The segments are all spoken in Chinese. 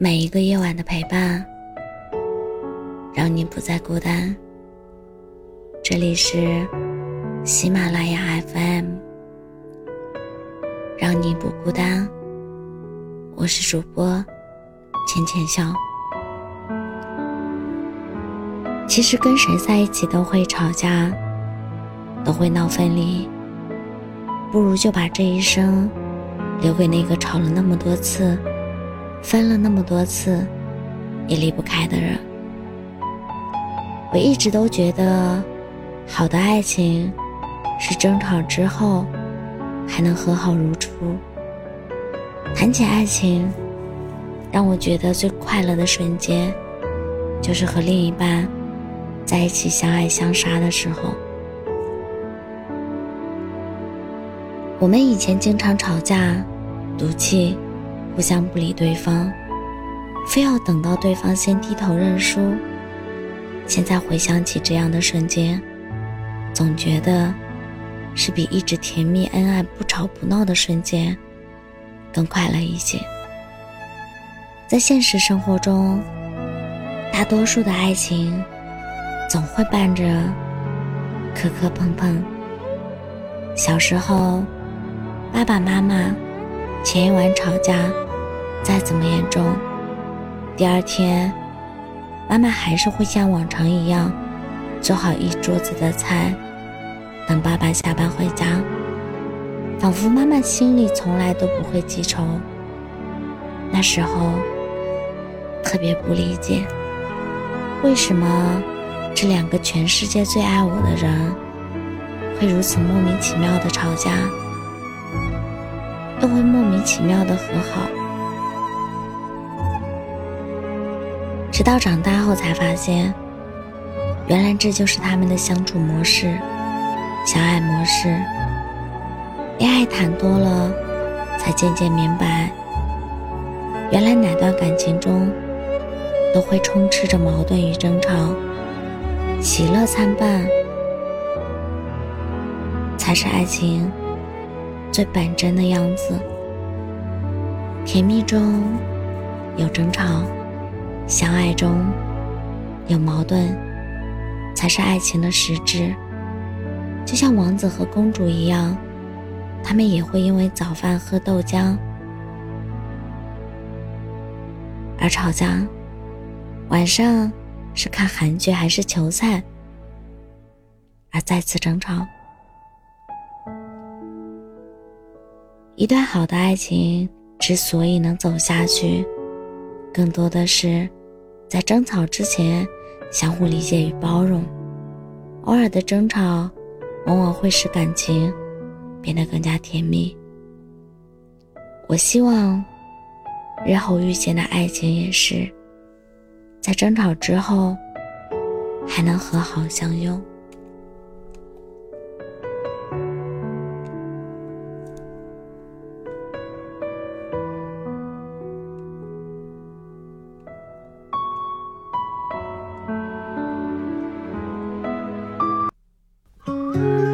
每一个夜晚的陪伴，让你不再孤单。这里是喜马拉雅 FM，让你不孤单。我是主播浅浅笑。其实跟谁在一起都会吵架，都会闹分离，不如就把这一生留给那个吵了那么多次。分了那么多次，也离不开的人。我一直都觉得，好的爱情是争吵之后还能和好如初。谈起爱情，让我觉得最快乐的瞬间，就是和另一半在一起相爱相杀的时候。我们以前经常吵架、赌气。互相不理对方，非要等到对方先低头认输。现在回想起这样的瞬间，总觉得是比一直甜蜜恩爱不吵不闹的瞬间更快乐一些。在现实生活中，大多数的爱情总会伴着磕磕碰碰。小时候，爸爸妈妈前一晚吵架。再怎么严重，第二天，妈妈还是会像往常一样，做好一桌子的菜，等爸爸下班回家，仿佛妈妈心里从来都不会记仇。那时候，特别不理解，为什么这两个全世界最爱我的人，会如此莫名其妙的吵架，又会莫名其妙的和好。直到长大后才发现，原来这就是他们的相处模式、相爱模式。恋爱谈多了，才渐渐明白，原来哪段感情中都会充斥着矛盾与争吵，喜乐参半，才是爱情最本真的样子。甜蜜中有争吵。相爱中有矛盾，才是爱情的实质。就像王子和公主一样，他们也会因为早饭喝豆浆而吵架，晚上是看韩剧还是球赛而再次争吵。一段好的爱情之所以能走下去，更多的是。在争吵之前，相互理解与包容。偶尔的争吵，往往会使感情变得更加甜蜜。我希望日后遇见的爱情也是，在争吵之后还能和好相拥。天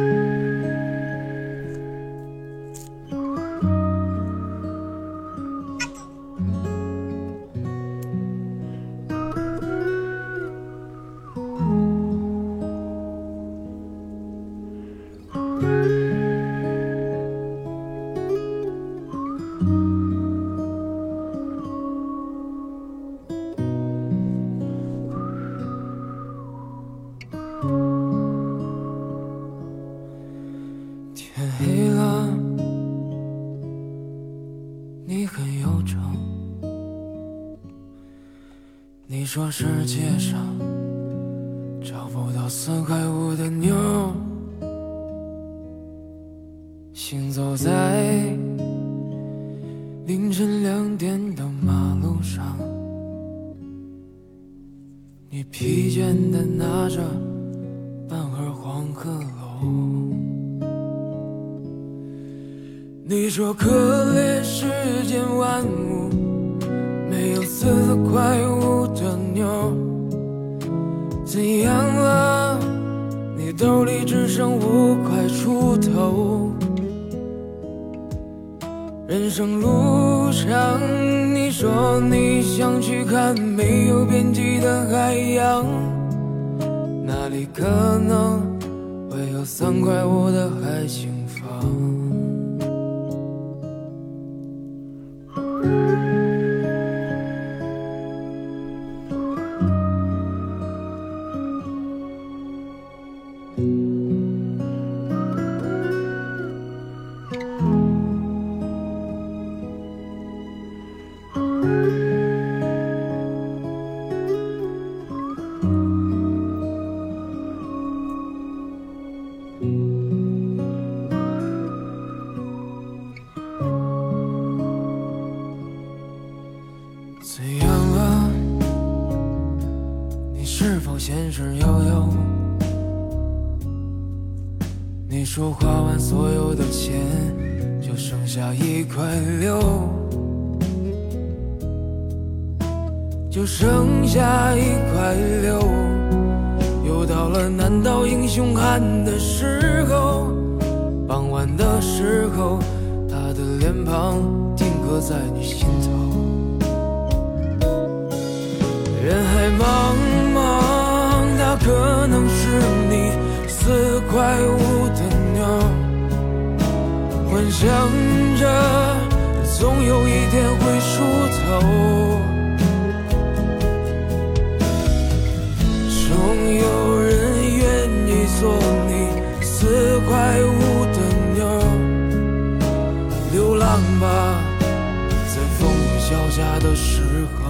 你说世界上找不到四块五的妞，行走在凌晨两点的马路上，你疲倦的拿着半盒黄鹤楼。你说可怜世间万物，没有四块五的妞，怎样了？你兜里只剩五块出头。人生路上，你。说你想去看没有边际的海洋，那里可能会有三块五的海景房。怎你说花完所有的钱，就剩下一块六，就剩下一块六。又到了难倒英雄汉的时候，傍晚的时候，他的脸庞定格在你心头。人海茫茫，他可能是你四想着总有一天会出头，总有人愿意做你四块五的妞，流浪吧，在风雨交加的时候。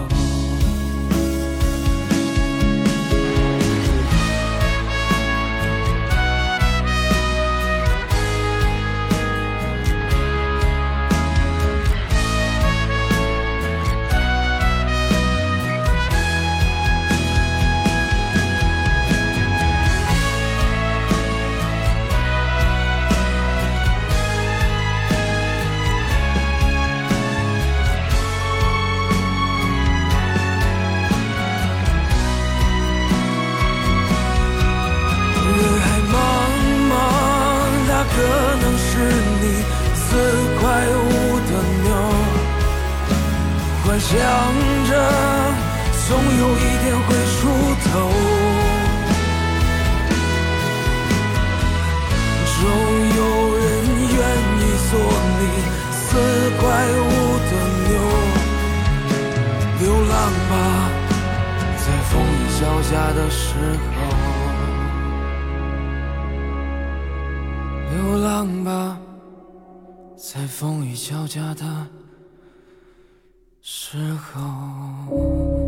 可能是你四块五的牛，幻想着总有一天会出头，总有人愿意做你四块五的牛，流浪吧，在风雨交加的时候。流浪吧，在风雨交加的时候。